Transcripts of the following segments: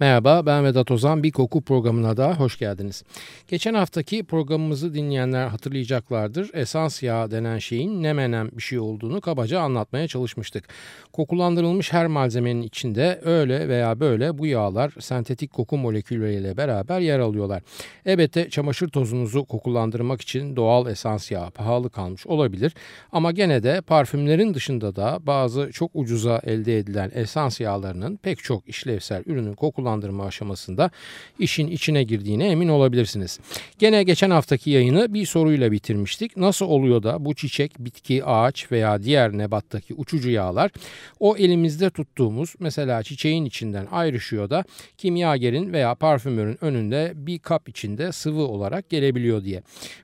Merhaba ben Vedat Ozan bir koku programına da hoş geldiniz. Geçen haftaki programımızı dinleyenler hatırlayacaklardır. Esans yağı denen şeyin ne menem bir şey olduğunu kabaca anlatmaya çalışmıştık. Kokulandırılmış her malzemenin içinde öyle veya böyle bu yağlar sentetik koku molekülleriyle beraber yer alıyorlar. Elbette çamaşır tozunuzu kokulandırmak için doğal esans yağı pahalı kalmış olabilir ama gene de parfümlerin dışında da bazı çok ucuza elde edilen esans yağlarının pek çok işlevsel ürünün kokulandırılması yapılandırma aşamasında işin içine girdiğine emin olabilirsiniz. Gene geçen haftaki yayını bir soruyla bitirmiştik. Nasıl oluyor da bu çiçek, bitki, ağaç veya diğer nebattaki uçucu yağlar o elimizde tuttuğumuz mesela çiçeğin içinden ayrışıyor da kimyagerin veya parfümörün önünde bir kap içinde sıvı olarak gelebiliyor diye.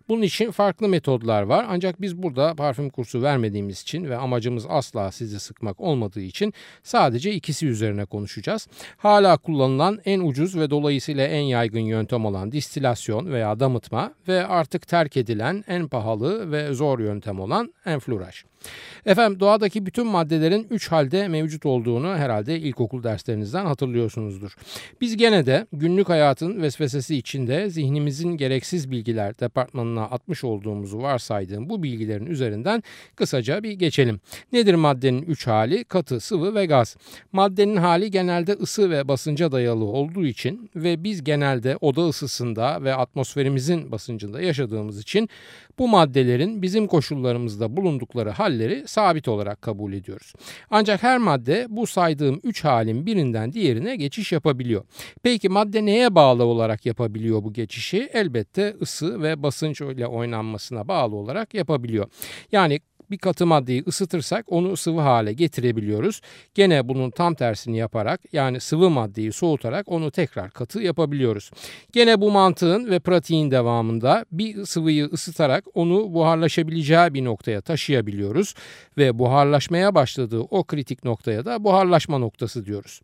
Bunun için farklı metodlar var ancak biz burada parfüm kursu vermediğimiz için ve amacımız asla sizi sıkmak olmadığı için sadece ikisi üzerine konuşacağız. Hala kullanılan kullanılan en ucuz ve dolayısıyla en yaygın yöntem olan distilasyon veya damıtma ve artık terk edilen en pahalı ve zor yöntem olan enfluraj. Efendim doğadaki bütün maddelerin üç halde mevcut olduğunu herhalde ilkokul derslerinizden hatırlıyorsunuzdur. Biz gene de günlük hayatın vesvesesi içinde zihnimizin gereksiz bilgiler departmanına atmış olduğumuzu varsaydığım bu bilgilerin üzerinden kısaca bir geçelim. Nedir maddenin üç hali? Katı, sıvı ve gaz. Maddenin hali genelde ısı ve basınca dayalı olduğu için ve biz genelde oda ısısında ve atmosferimizin basıncında yaşadığımız için bu maddelerin bizim koşullarımızda bulundukları halleri sabit olarak kabul ediyoruz. Ancak her madde bu saydığım 3 halin birinden diğerine geçiş yapabiliyor. Peki madde neye bağlı olarak yapabiliyor bu geçişi? Elbette ısı ve basınç ile oynanmasına bağlı olarak yapabiliyor. Yani bir katı maddeyi ısıtırsak onu sıvı hale getirebiliyoruz. Gene bunun tam tersini yaparak yani sıvı maddeyi soğutarak onu tekrar katı yapabiliyoruz. Gene bu mantığın ve pratiğin devamında bir sıvıyı ısıtarak onu buharlaşabileceği bir noktaya taşıyabiliyoruz ve buharlaşmaya başladığı o kritik noktaya da buharlaşma noktası diyoruz.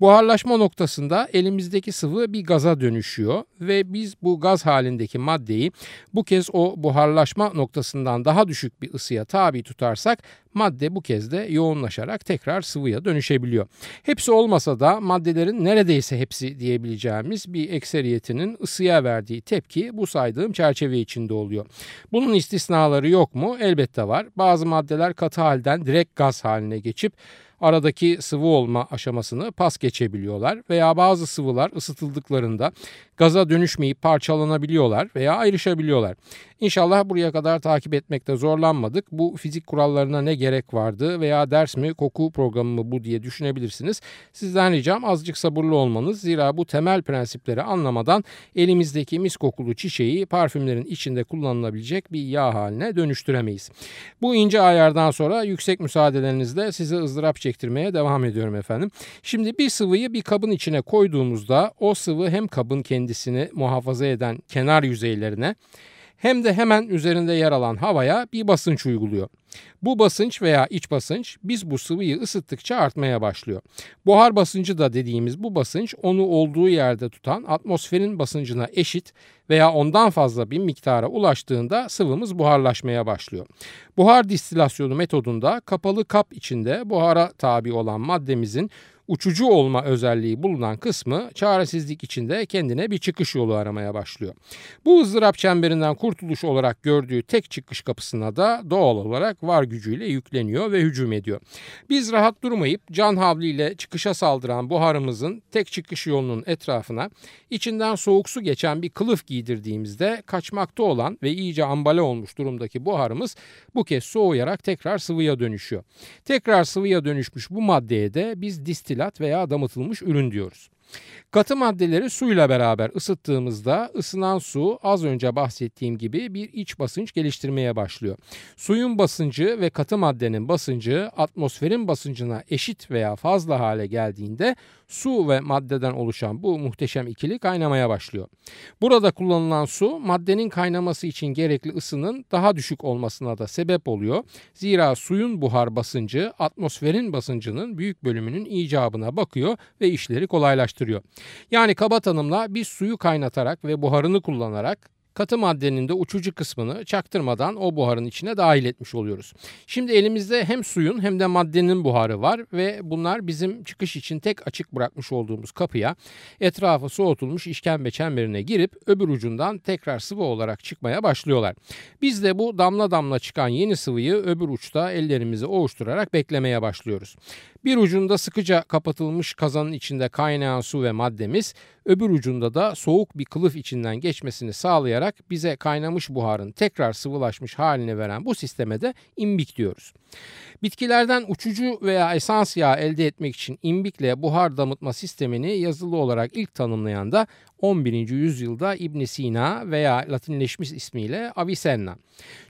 Buharlaşma noktasında elimizdeki sıvı bir gaza dönüşüyor ve biz bu gaz halindeki maddeyi bu kez o buharlaşma noktasından daha düşük bir ısıya tabi tabi tutarsak madde bu kez de yoğunlaşarak tekrar sıvıya dönüşebiliyor. Hepsi olmasa da maddelerin neredeyse hepsi diyebileceğimiz bir ekseriyetinin ısıya verdiği tepki bu saydığım çerçeve içinde oluyor. Bunun istisnaları yok mu? Elbette var. Bazı maddeler katı halden direkt gaz haline geçip aradaki sıvı olma aşamasını pas geçebiliyorlar veya bazı sıvılar ısıtıldıklarında gaza dönüşmeyip parçalanabiliyorlar veya ayrışabiliyorlar. İnşallah buraya kadar takip etmekte zorlanmadık. Bu fizik kurallarına ne gerek vardı veya ders mi koku programı mı bu diye düşünebilirsiniz. Sizden ricam azıcık sabırlı olmanız. Zira bu temel prensipleri anlamadan elimizdeki mis kokulu çiçeği parfümlerin içinde kullanılabilecek bir yağ haline dönüştüremeyiz. Bu ince ayardan sonra yüksek müsaadelerinizle size ızdırap çektirmeye devam ediyorum efendim. Şimdi bir sıvıyı bir kabın içine koyduğumuzda o sıvı hem kabın kendisini muhafaza eden kenar yüzeylerine hem de hemen üzerinde yer alan havaya bir basınç uyguluyor. Bu basınç veya iç basınç biz bu sıvıyı ısıttıkça artmaya başlıyor. Buhar basıncı da dediğimiz bu basınç onu olduğu yerde tutan atmosferin basıncına eşit veya ondan fazla bir miktara ulaştığında sıvımız buharlaşmaya başlıyor. Buhar distilasyonu metodunda kapalı kap içinde buhara tabi olan maddemizin uçucu olma özelliği bulunan kısmı çaresizlik içinde kendine bir çıkış yolu aramaya başlıyor. Bu ızdırap çemberinden kurtuluş olarak gördüğü tek çıkış kapısına da doğal olarak var gücüyle yükleniyor ve hücum ediyor. Biz rahat durmayıp can havliyle çıkışa saldıran buharımızın tek çıkış yolunun etrafına içinden soğuk su geçen bir kılıf giydirdiğimizde kaçmakta olan ve iyice ambale olmuş durumdaki buharımız bu kez soğuyarak tekrar sıvıya dönüşüyor. Tekrar sıvıya dönüşmüş bu maddeye de biz distil distilat veya damıtılmış ürün diyoruz. Katı maddeleri suyla beraber ısıttığımızda ısınan su az önce bahsettiğim gibi bir iç basınç geliştirmeye başlıyor. Suyun basıncı ve katı maddenin basıncı atmosferin basıncına eşit veya fazla hale geldiğinde su ve maddeden oluşan bu muhteşem ikili kaynamaya başlıyor. Burada kullanılan su maddenin kaynaması için gerekli ısının daha düşük olmasına da sebep oluyor. Zira suyun buhar basıncı atmosferin basıncının büyük bölümünün icabına bakıyor ve işleri kolaylaştırıyor. Yani kaba tanımla biz suyu kaynatarak ve buharını kullanarak katı maddenin de uçucu kısmını çaktırmadan o buharın içine dahil etmiş oluyoruz. Şimdi elimizde hem suyun hem de maddenin buharı var ve bunlar bizim çıkış için tek açık bırakmış olduğumuz kapıya etrafı soğutulmuş işkembe çemberine girip öbür ucundan tekrar sıvı olarak çıkmaya başlıyorlar. Biz de bu damla damla çıkan yeni sıvıyı öbür uçta ellerimizi ovuşturarak beklemeye başlıyoruz. Bir ucunda sıkıca kapatılmış kazanın içinde kaynayan su ve maddemiz, öbür ucunda da soğuk bir kılıf içinden geçmesini sağlayarak bize kaynamış buharın tekrar sıvılaşmış halini veren bu sisteme de imbik diyoruz. Bitkilerden uçucu veya esans yağı elde etmek için imbikle buhar damıtma sistemini yazılı olarak ilk tanımlayan da 11. yüzyılda İbn Sina veya Latinleşmiş ismiyle Avicenna.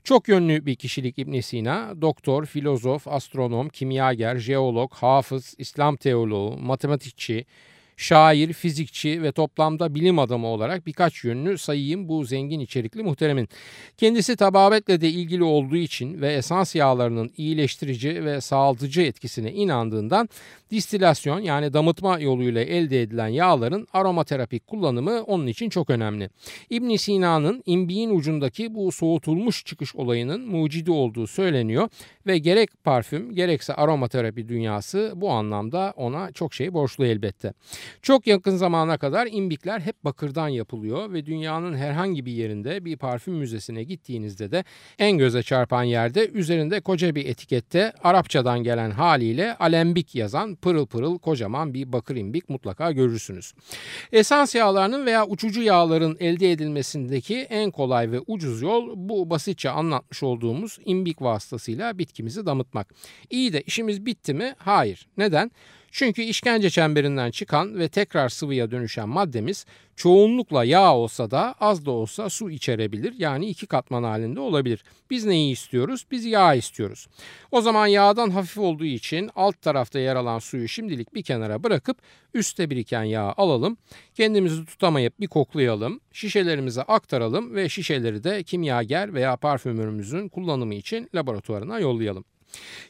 Çok yönlü bir kişilik İbn Sina, doktor, filozof, astronom, kimyager, jeolog, hafız, İslam teoloğu, matematikçi, şair, fizikçi ve toplamda bilim adamı olarak birkaç yönünü sayayım bu zengin içerikli muhteremin. Kendisi tababetle de ilgili olduğu için ve esans yağlarının iyileştirici ve sağaltıcı etkisine inandığından distilasyon yani damıtma yoluyla elde edilen yağların aromaterapik kullanımı onun için çok önemli. İbn Sina'nın imbiğin ucundaki bu soğutulmuş çıkış olayının mucidi olduğu söyleniyor ve gerek parfüm gerekse aromaterapi dünyası bu anlamda ona çok şey borçlu elbette. Çok yakın zamana kadar imbikler hep bakırdan yapılıyor ve dünyanın herhangi bir yerinde bir parfüm müzesine gittiğinizde de en göze çarpan yerde üzerinde koca bir etikette Arapçadan gelen haliyle alembik yazan pırıl pırıl kocaman bir bakır imbik mutlaka görürsünüz. Esans yağlarının veya uçucu yağların elde edilmesindeki en kolay ve ucuz yol bu basitçe anlatmış olduğumuz imbik vasıtasıyla bitkimizi damıtmak. İyi de işimiz bitti mi? Hayır. Neden? Çünkü işkence çemberinden çıkan ve tekrar sıvıya dönüşen maddemiz çoğunlukla yağ olsa da az da olsa su içerebilir. Yani iki katman halinde olabilir. Biz neyi istiyoruz? Biz yağ istiyoruz. O zaman yağdan hafif olduğu için alt tarafta yer alan suyu şimdilik bir kenara bırakıp üstte biriken yağı alalım. Kendimizi tutamayıp bir koklayalım. Şişelerimize aktaralım ve şişeleri de kimyager veya parfümörümüzün kullanımı için laboratuvarına yollayalım.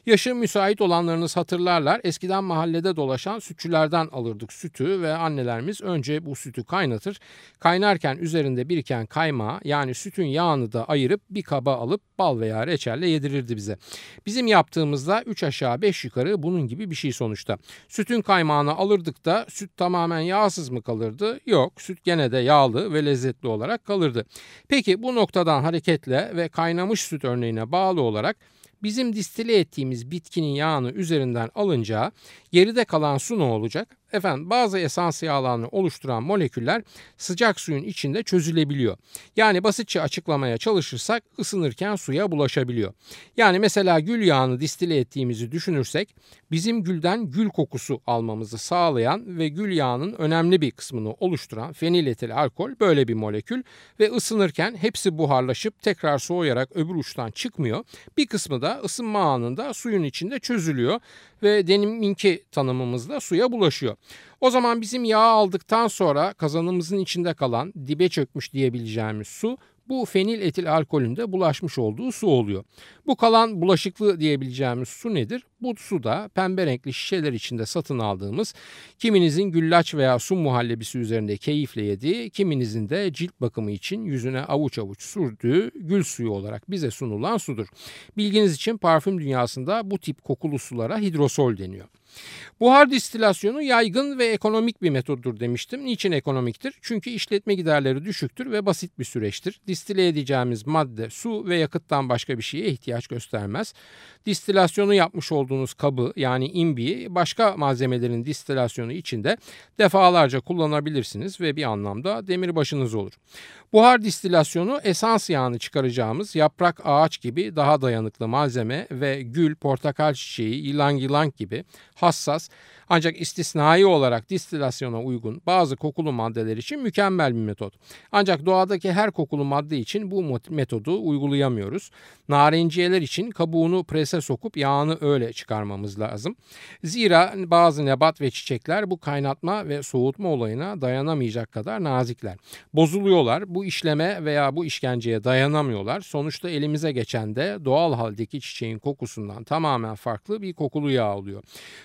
Yaşı müsait olanlarınız hatırlarlar. Eskiden mahallede dolaşan sütçülerden alırdık sütü ve annelerimiz önce bu sütü kaynatır. Kaynarken üzerinde biriken kaymağı yani sütün yağını da ayırıp bir kaba alıp bal veya reçelle yedirirdi bize. Bizim yaptığımızda 3 aşağı 5 yukarı bunun gibi bir şey sonuçta. Sütün kaymağını alırdık da süt tamamen yağsız mı kalırdı? Yok süt gene de yağlı ve lezzetli olarak kalırdı. Peki bu noktadan hareketle ve kaynamış süt örneğine bağlı olarak bizim distile ettiğimiz bitkinin yağını üzerinden alınca geride kalan su ne olacak? Efendim bazı esans yağlarını oluşturan moleküller sıcak suyun içinde çözülebiliyor. Yani basitçe açıklamaya çalışırsak ısınırken suya bulaşabiliyor. Yani mesela gül yağını distile ettiğimizi düşünürsek bizim gülden gül kokusu almamızı sağlayan ve gül yağının önemli bir kısmını oluşturan feniletil alkol böyle bir molekül ve ısınırken hepsi buharlaşıp tekrar soğuyarak öbür uçtan çıkmıyor. Bir kısmı da ısınma anında suyun içinde çözülüyor ve deminki tanımımızda suya bulaşıyor. O zaman bizim yağ aldıktan sonra kazanımızın içinde kalan dibe çökmüş diyebileceğimiz su bu fenil etil alkolünde bulaşmış olduğu su oluyor. Bu kalan bulaşıklı diyebileceğimiz su nedir? Bu su da pembe renkli şişeler içinde satın aldığımız kiminizin güllaç veya su muhallebisi üzerinde keyifle yediği, kiminizin de cilt bakımı için yüzüne avuç avuç sürdüğü gül suyu olarak bize sunulan sudur. Bilginiz için parfüm dünyasında bu tip kokulu sulara hidrosol deniyor. Buhar distilasyonu yaygın ve ekonomik bir metoddur demiştim. Niçin ekonomiktir? Çünkü işletme giderleri düşüktür ve basit bir süreçtir. Distile edeceğimiz madde su ve yakıttan başka bir şeye ihtiyaç göstermez. Distilasyonu yapmış olduğumuz olduğunuz kabı yani imbiyi başka malzemelerin distilasyonu içinde defalarca kullanabilirsiniz ve bir anlamda demirbaşınız olur. Buhar distilasyonu esans yağını çıkaracağımız yaprak ağaç gibi daha dayanıklı malzeme ve gül, portakal çiçeği, yılan yılan gibi hassas ancak istisnai olarak distilasyona uygun bazı kokulu maddeler için mükemmel bir metot. Ancak doğadaki her kokulu madde için bu metodu uygulayamıyoruz. Narenciyeler için kabuğunu prese sokup yağını öyle çıkarmamız lazım. Zira bazı nebat ve çiçekler bu kaynatma ve soğutma olayına dayanamayacak kadar nazikler. Bozuluyorlar. Bu işleme veya bu işkenceye dayanamıyorlar. Sonuçta elimize geçen de doğal haldeki çiçeğin kokusundan tamamen farklı bir kokulu yağ oluyor.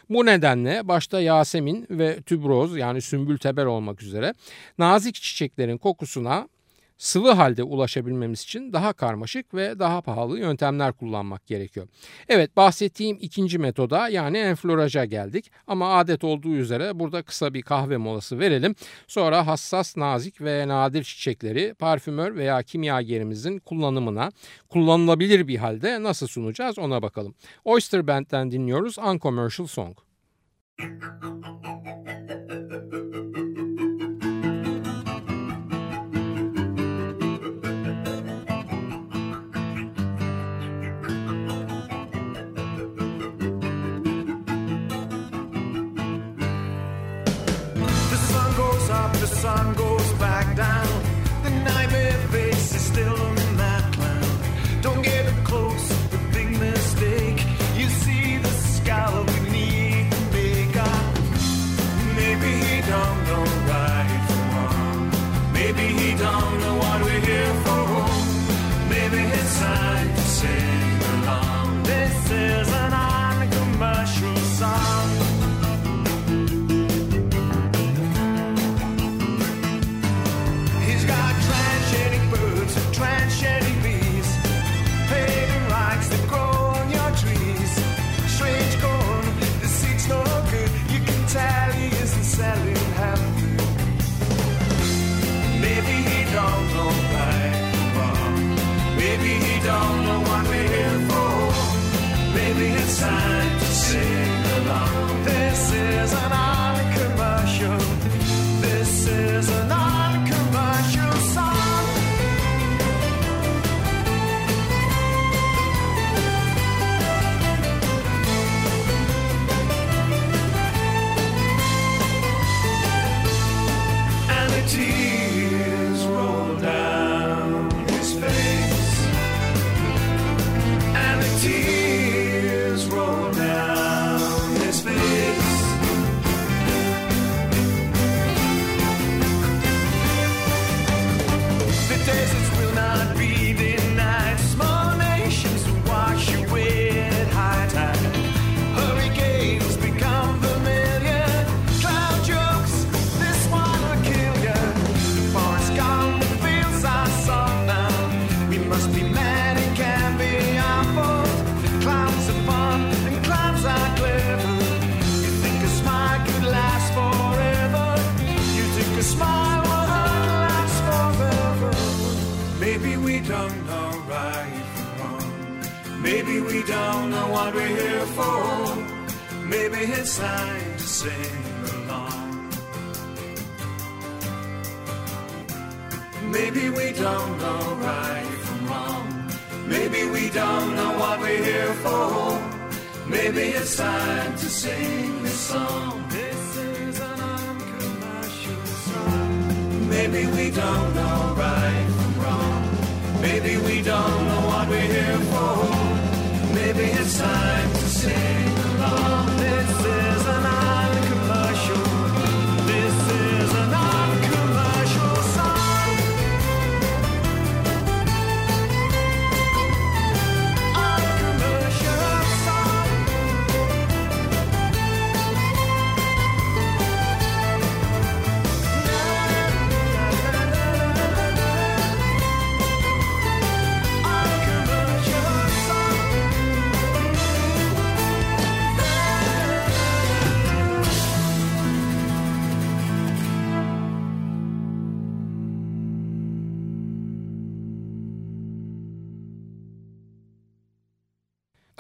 Bu nedenle başta Yasemin ve tübroz yani sümbül teber olmak üzere nazik çiçeklerin kokusuna sıvı halde ulaşabilmemiz için daha karmaşık ve daha pahalı yöntemler kullanmak gerekiyor. Evet bahsettiğim ikinci metoda yani enfloraja geldik ama adet olduğu üzere burada kısa bir kahve molası verelim. Sonra hassas, nazik ve nadir çiçekleri parfümör veya kimyagerimizin kullanımına kullanılabilir bir halde nasıl sunacağız ona bakalım. Oyster Band'den dinliyoruz Uncommercial Song. the what we're here for. Maybe it's time to sing along. Maybe we don't know right from wrong. Maybe we don't know what we're here for. Maybe it's time to sing this song. This is an uncommercial song. Maybe we don't know right from wrong. Maybe we don't know what we're here for. It's time to sing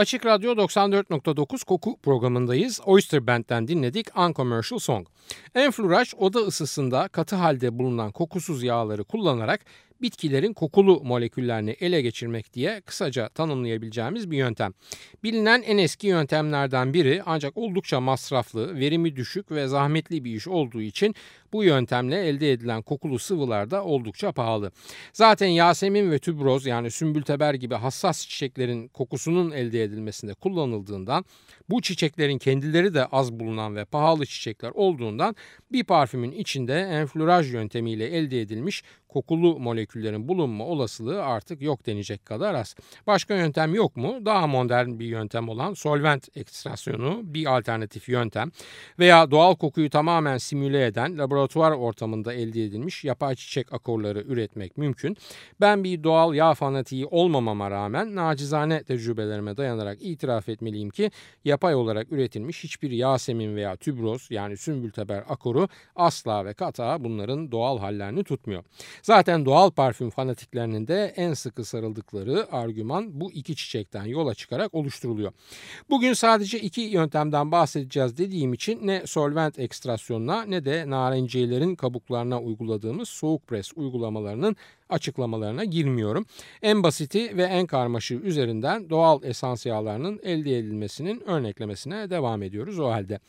Açık Radyo 94.9 koku programındayız. Oyster Band'den dinledik Uncommercial Song. Enfluraj oda ısısında katı halde bulunan kokusuz yağları kullanarak bitkilerin kokulu moleküllerini ele geçirmek diye kısaca tanımlayabileceğimiz bir yöntem. Bilinen en eski yöntemlerden biri ancak oldukça masraflı, verimi düşük ve zahmetli bir iş olduğu için bu yöntemle elde edilen kokulu sıvılar da oldukça pahalı. Zaten Yasemin ve tübroz yani sümbülteber gibi hassas çiçeklerin kokusunun elde edilmesinde kullanıldığından bu çiçeklerin kendileri de az bulunan ve pahalı çiçekler olduğundan bir parfümün içinde enfloraj yöntemiyle elde edilmiş kokulu moleküllerin bulunma olasılığı artık yok denecek kadar az. Başka yöntem yok mu? Daha modern bir yöntem olan solvent ekstrasyonu bir alternatif yöntem veya doğal kokuyu tamamen simüle eden laboratuvar ortamında elde edilmiş yapay çiçek akorları üretmek mümkün. Ben bir doğal yağ fanatiği olmamama rağmen nacizane tecrübelerime dayanarak itiraf etmeliyim ki yapay olarak üretilmiş hiçbir Yasemin veya tübroz yani sümbülteber akoru asla ve kata bunların doğal hallerini tutmuyor. Zaten doğal parfüm fanatiklerinin de en sıkı sarıldıkları argüman bu iki çiçekten yola çıkarak oluşturuluyor. Bugün sadece iki yöntemden bahsedeceğiz dediğim için ne solvent ekstrasyonuna ne de narenciyelerin kabuklarına uyguladığımız soğuk pres uygulamalarının açıklamalarına girmiyorum. En basiti ve en karmaşığı üzerinden doğal esans yağlarının elde edilmesinin örneklemesine devam ediyoruz o halde.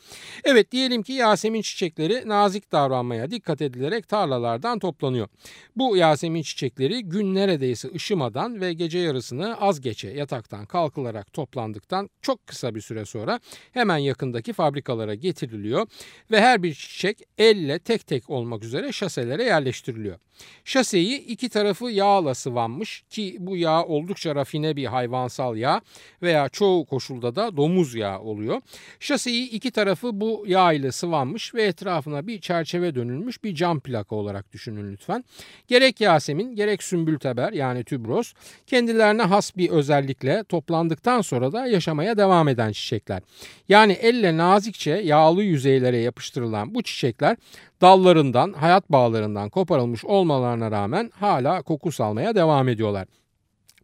Evet diyelim ki Yasemin çiçekleri nazik davranmaya dikkat edilerek tarlalardan toplanıyor. Bu Yasemin çiçekleri gün neredeyse ışımadan ve gece yarısını az geçe yataktan kalkılarak toplandıktan çok kısa bir süre sonra hemen yakındaki fabrikalara getiriliyor ve her bir çiçek elle tek tek olmak üzere şaselere yerleştiriliyor. Şaseyi iki tarafı yağla sıvanmış ki bu yağ oldukça rafine bir hayvansal yağ veya çoğu koşulda da domuz yağı oluyor. Şaseyi iki tarafı bu yağ ile sıvanmış ve etrafına bir çerçeve dönülmüş bir cam plaka olarak düşünün lütfen. Gerek Yasemin gerek Sümbülteber yani tübros kendilerine has bir özellikle toplandıktan sonra da yaşamaya devam eden çiçekler. Yani elle nazikçe yağlı yüzeylere yapıştırılan bu çiçekler dallarından, hayat bağlarından koparılmış olmalarına rağmen hala koku salmaya devam ediyorlar.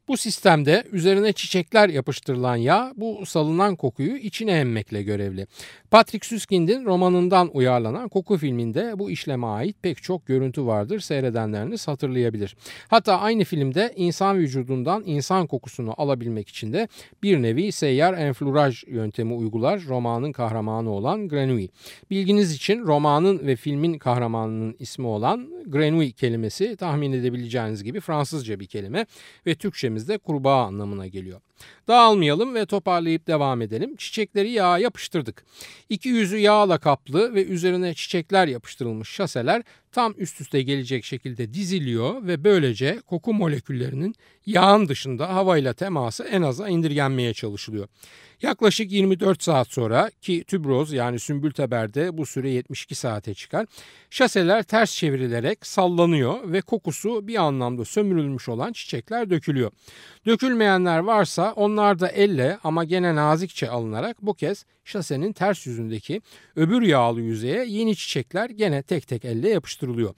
Bu sistemde üzerine çiçekler yapıştırılan yağ bu salınan kokuyu içine emmekle görevli. Patrick Süskind'in romanından uyarlanan Koku filminde bu işleme ait pek çok görüntü vardır seyredenleriniz hatırlayabilir. Hatta aynı filmde insan vücudundan insan kokusunu alabilmek için de bir nevi seyyar enfluraj yöntemi uygular romanın kahramanı olan Grenouille. Bilginiz için romanın ve filmin kahramanının ismi olan Grenouille kelimesi tahmin edebileceğiniz gibi Fransızca bir kelime ve Türkçemizde kurbağa anlamına geliyor. Dağılmayalım ve toparlayıp devam edelim. Çiçekleri yağa yapıştırdık. İki yüzü yağla kaplı ve üzerine çiçekler yapıştırılmış şaseler tam üst üste gelecek şekilde diziliyor ve böylece koku moleküllerinin yağın dışında havayla teması en aza indirgenmeye çalışılıyor. Yaklaşık 24 saat sonra ki tübroz yani sümbülteberde bu süre 72 saate çıkar. Şaseler ters çevrilerek sallanıyor ve kokusu bir anlamda sömürülmüş olan çiçekler dökülüyor. Dökülmeyenler varsa onlar da elle ama gene nazikçe alınarak bu kez şasenin ters yüzündeki öbür yağlı yüzeye yeni çiçekler gene tek tek elle yapıştırılıyor.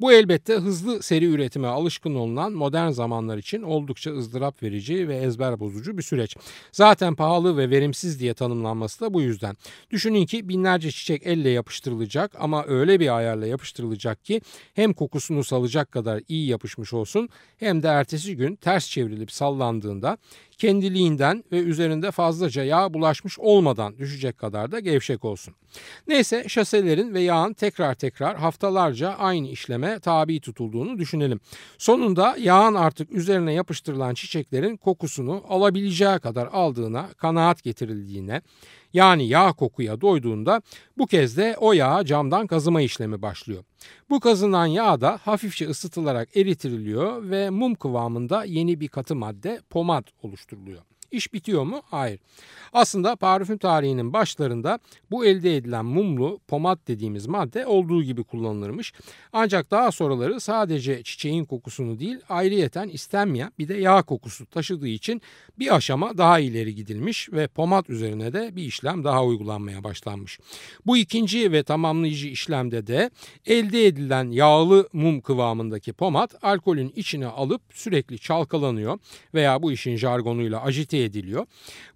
Bu elbette hızlı seri üretime alışkın olunan modern zamanlar için oldukça ızdırap verici ve ezber bozucu bir süreç. Zaten pahalı ve verimsiz diye tanımlanması da bu yüzden. Düşünün ki binlerce çiçek elle yapıştırılacak ama öyle bir ayarla yapıştırılacak ki hem kokusunu salacak kadar iyi yapışmış olsun hem de ertesi gün ters çevrilip sallandığında kendiliğinden ve üzerinde fazlaca yağ bulaşmış olmadan düşecek kadar da gevşek olsun. Neyse şaselerin ve yağın tekrar tekrar haftalarca aynı işleme tabi tutulduğunu düşünelim. Sonunda yağın artık üzerine yapıştırılan çiçeklerin kokusunu alabileceği kadar aldığına kanaat getirildiğine yani yağ kokuya doyduğunda bu kez de o yağı camdan kazıma işlemi başlıyor. Bu kazınan yağ da hafifçe ısıtılarak eritiriliyor ve mum kıvamında yeni bir katı madde pomad oluşturuluyor. İş bitiyor mu? Hayır. Aslında parfüm tarihinin başlarında bu elde edilen mumlu pomat dediğimiz madde olduğu gibi kullanılırmış. Ancak daha sonraları sadece çiçeğin kokusunu değil ayrıyeten istenmeyen bir de yağ kokusu taşıdığı için bir aşama daha ileri gidilmiş ve pomat üzerine de bir işlem daha uygulanmaya başlanmış. Bu ikinci ve tamamlayıcı işlemde de elde edilen yağlı mum kıvamındaki pomat alkolün içine alıp sürekli çalkalanıyor veya bu işin jargonuyla ajite şase ediliyor.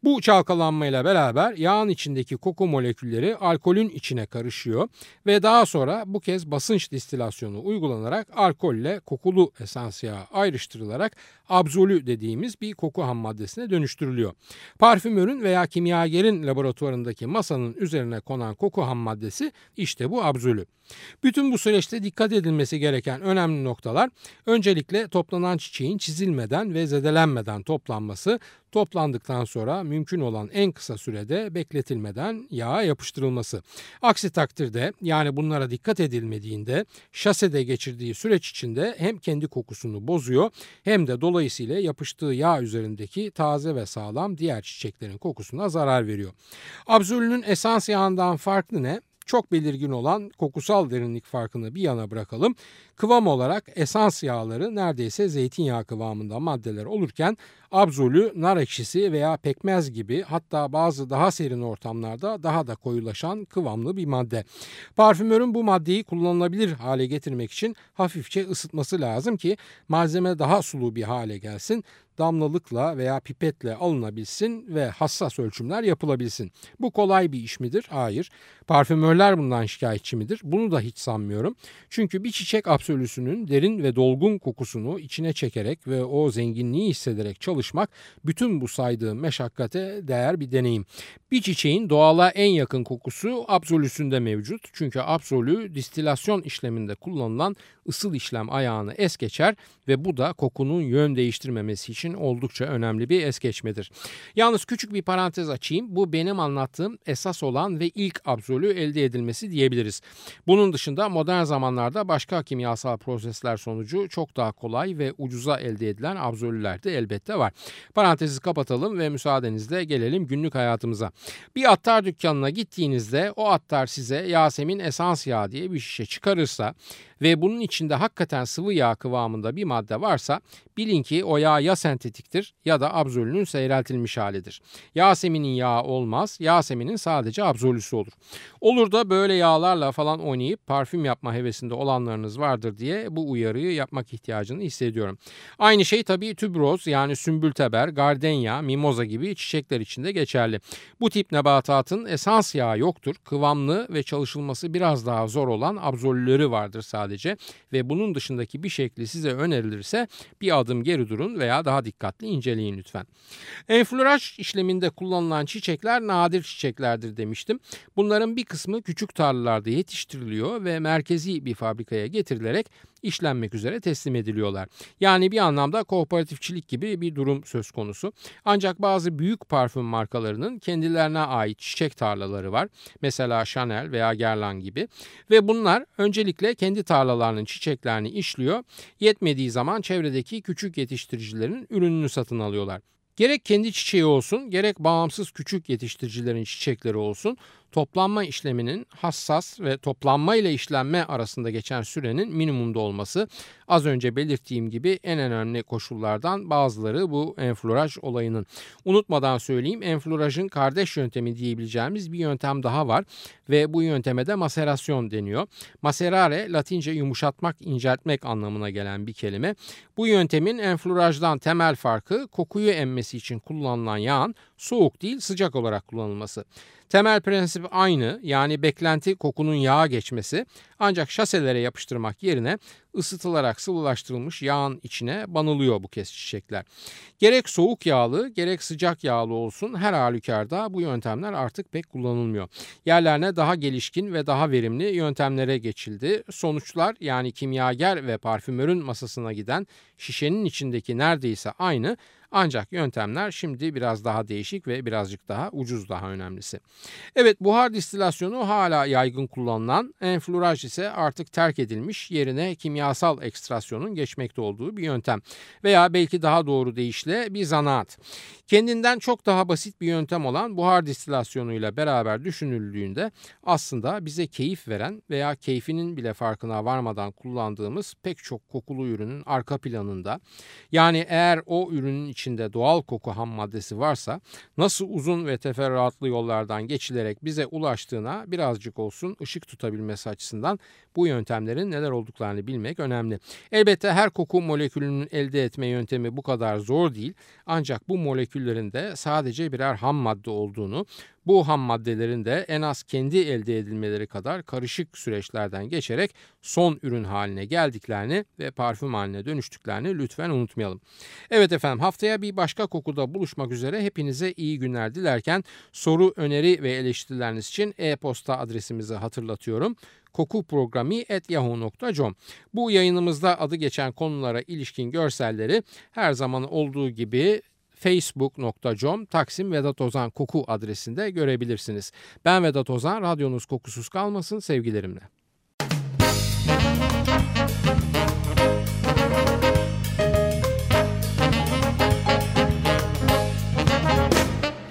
Bu çalkalanmayla beraber yağın içindeki koku molekülleri alkolün içine karışıyor ve daha sonra bu kez basınç distilasyonu uygulanarak alkolle kokulu esans yağı ayrıştırılarak abzolü dediğimiz bir koku ham maddesine dönüştürülüyor. Parfümörün veya kimyagerin laboratuvarındaki masanın üzerine konan koku ham maddesi işte bu abzolü. Bütün bu süreçte dikkat edilmesi gereken önemli noktalar öncelikle toplanan çiçeğin çizilmeden ve zedelenmeden toplanması, toplandıktan sonra mümkün olan en kısa sürede bekletilmeden yağa yapıştırılması. Aksi takdirde yani bunlara dikkat edilmediğinde şasede geçirdiği süreç içinde hem kendi kokusunu bozuyor hem de dolayısıyla yapıştığı yağ üzerindeki taze ve sağlam diğer çiçeklerin kokusuna zarar veriyor. Absolünün esans yağından farklı ne? Çok belirgin olan kokusal derinlik farkını bir yana bırakalım. Kıvam olarak esans yağları neredeyse zeytinyağı kıvamında maddeler olurken abzolü, nar ekşisi veya pekmez gibi hatta bazı daha serin ortamlarda daha da koyulaşan kıvamlı bir madde. Parfümörün bu maddeyi kullanılabilir hale getirmek için hafifçe ısıtması lazım ki malzeme daha sulu bir hale gelsin damlalıkla veya pipetle alınabilsin ve hassas ölçümler yapılabilsin. Bu kolay bir iş midir? Hayır. Parfümörler bundan şikayetçi midir? Bunu da hiç sanmıyorum. Çünkü bir çiçek absolüsünün derin ve dolgun kokusunu içine çekerek ve o zenginliği hissederek çalışmak bütün bu saydığım meşakkate değer bir deneyim. Bir çiçeğin doğala en yakın kokusu absolüsünde mevcut. Çünkü absolü distilasyon işleminde kullanılan ısıl işlem ayağını es geçer ve bu da kokunun yön değiştirmemesi için oldukça önemli bir es geçmedir. Yalnız küçük bir parantez açayım. Bu benim anlattığım esas olan ve ilk absolü elde edilmesi diyebiliriz. Bunun dışında modern zamanlarda başka kimyasal prosesler sonucu çok daha kolay ve ucuza elde edilen absolüler de elbette var. Parantezi kapatalım ve müsaadenizle gelelim günlük hayatımıza. Bir attar dükkanına gittiğinizde o attar size Yasemin esans yağı diye bir şişe çıkarırsa ve bunun içinde hakikaten sıvı yağ kıvamında bir madde varsa bilin ki o yağ ya sentetiktir ya da absolünün seyreltilmiş halidir. Yasemin'in yağı olmaz, Yasemin'in sadece absolüsü olur. Olur da böyle yağlarla falan oynayıp parfüm yapma hevesinde olanlarınız vardır diye bu uyarıyı yapmak ihtiyacını hissediyorum. Aynı şey tabii tübroz yani sümbülteber, gardenya, mimoza gibi çiçekler için de geçerli. Bu tip nebatatın esans yağı yoktur. Kıvamlı ve çalışılması biraz daha zor olan absolüleri vardır sadece ve bunun dışındaki bir şekli size önerilirse bir adım geri durun veya daha dikkatli inceleyin lütfen. Enfloraj işleminde kullanılan çiçekler nadir çiçeklerdir demiştim. Bunların bir kısmı küçük tarlalarda yetiştiriliyor ve merkezi bir fabrikaya getirilerek işlenmek üzere teslim ediliyorlar. Yani bir anlamda kooperatifçilik gibi bir durum söz konusu. Ancak bazı büyük parfüm markalarının kendilerine ait çiçek tarlaları var. Mesela Chanel veya Guerlain gibi. Ve bunlar öncelikle kendi tarlalarının çiçeklerini işliyor. Yetmediği zaman çevredeki küçük yetiştiricilerin ürününü satın alıyorlar. Gerek kendi çiçeği olsun gerek bağımsız küçük yetiştiricilerin çiçekleri olsun toplanma işleminin hassas ve toplanma ile işlenme arasında geçen sürenin minimumda olması az önce belirttiğim gibi en önemli koşullardan bazıları bu enfloraj olayının. Unutmadan söyleyeyim enflorajın kardeş yöntemi diyebileceğimiz bir yöntem daha var ve bu yönteme de maserasyon deniyor. Maserare latince yumuşatmak, inceltmek anlamına gelen bir kelime. Bu yöntemin enflorajdan temel farkı kokuyu emmesi için kullanılan yağın soğuk değil sıcak olarak kullanılması. Temel prensip aynı yani beklenti kokunun yağa geçmesi ancak şaselere yapıştırmak yerine ısıtılarak sıvılaştırılmış yağın içine banılıyor bu kez çiçekler. Gerek soğuk yağlı gerek sıcak yağlı olsun her halükarda bu yöntemler artık pek kullanılmıyor. Yerlerine daha gelişkin ve daha verimli yöntemlere geçildi. Sonuçlar yani kimyager ve parfümörün masasına giden şişenin içindeki neredeyse aynı ancak yöntemler şimdi biraz daha değişik ve birazcık daha ucuz daha önemlisi. Evet buhar distilasyonu hala yaygın kullanılan enfloraj ise artık terk edilmiş yerine kimyasal ekstrasyonun geçmekte olduğu bir yöntem veya belki daha doğru deyişle bir zanaat. Kendinden çok daha basit bir yöntem olan buhar distilasyonuyla beraber düşünüldüğünde aslında bize keyif veren veya keyfinin bile farkına varmadan kullandığımız pek çok kokulu ürünün arka planında yani eğer o ürünün içinde doğal koku ham maddesi varsa nasıl uzun ve teferruatlı yollardan geçilerek bize ulaştığına birazcık olsun ışık tutabilmesi açısından bu yöntemlerin neler olduklarını bilmek önemli. Elbette her koku molekülünün elde etme yöntemi bu kadar zor değil ancak bu moleküllerin de sadece birer ham madde olduğunu bu ham maddelerin de en az kendi elde edilmeleri kadar karışık süreçlerden geçerek son ürün haline geldiklerini ve parfüm haline dönüştüklerini lütfen unutmayalım. Evet efendim haftaya bir başka kokuda buluşmak üzere. Hepinize iyi günler dilerken soru, öneri ve eleştirileriniz için e-posta adresimizi hatırlatıyorum. kokuprogrami.yahoo.com Bu yayınımızda adı geçen konulara ilişkin görselleri her zaman olduğu gibi facebook.com Taksim Vedat Ozan Koku adresinde görebilirsiniz. Ben Vedat Ozan, radyonuz kokusuz kalmasın sevgilerimle.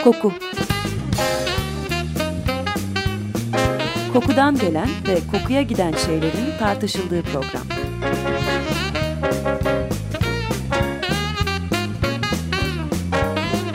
Koku Kokudan gelen ve kokuya giden şeylerin tartışıldığı program.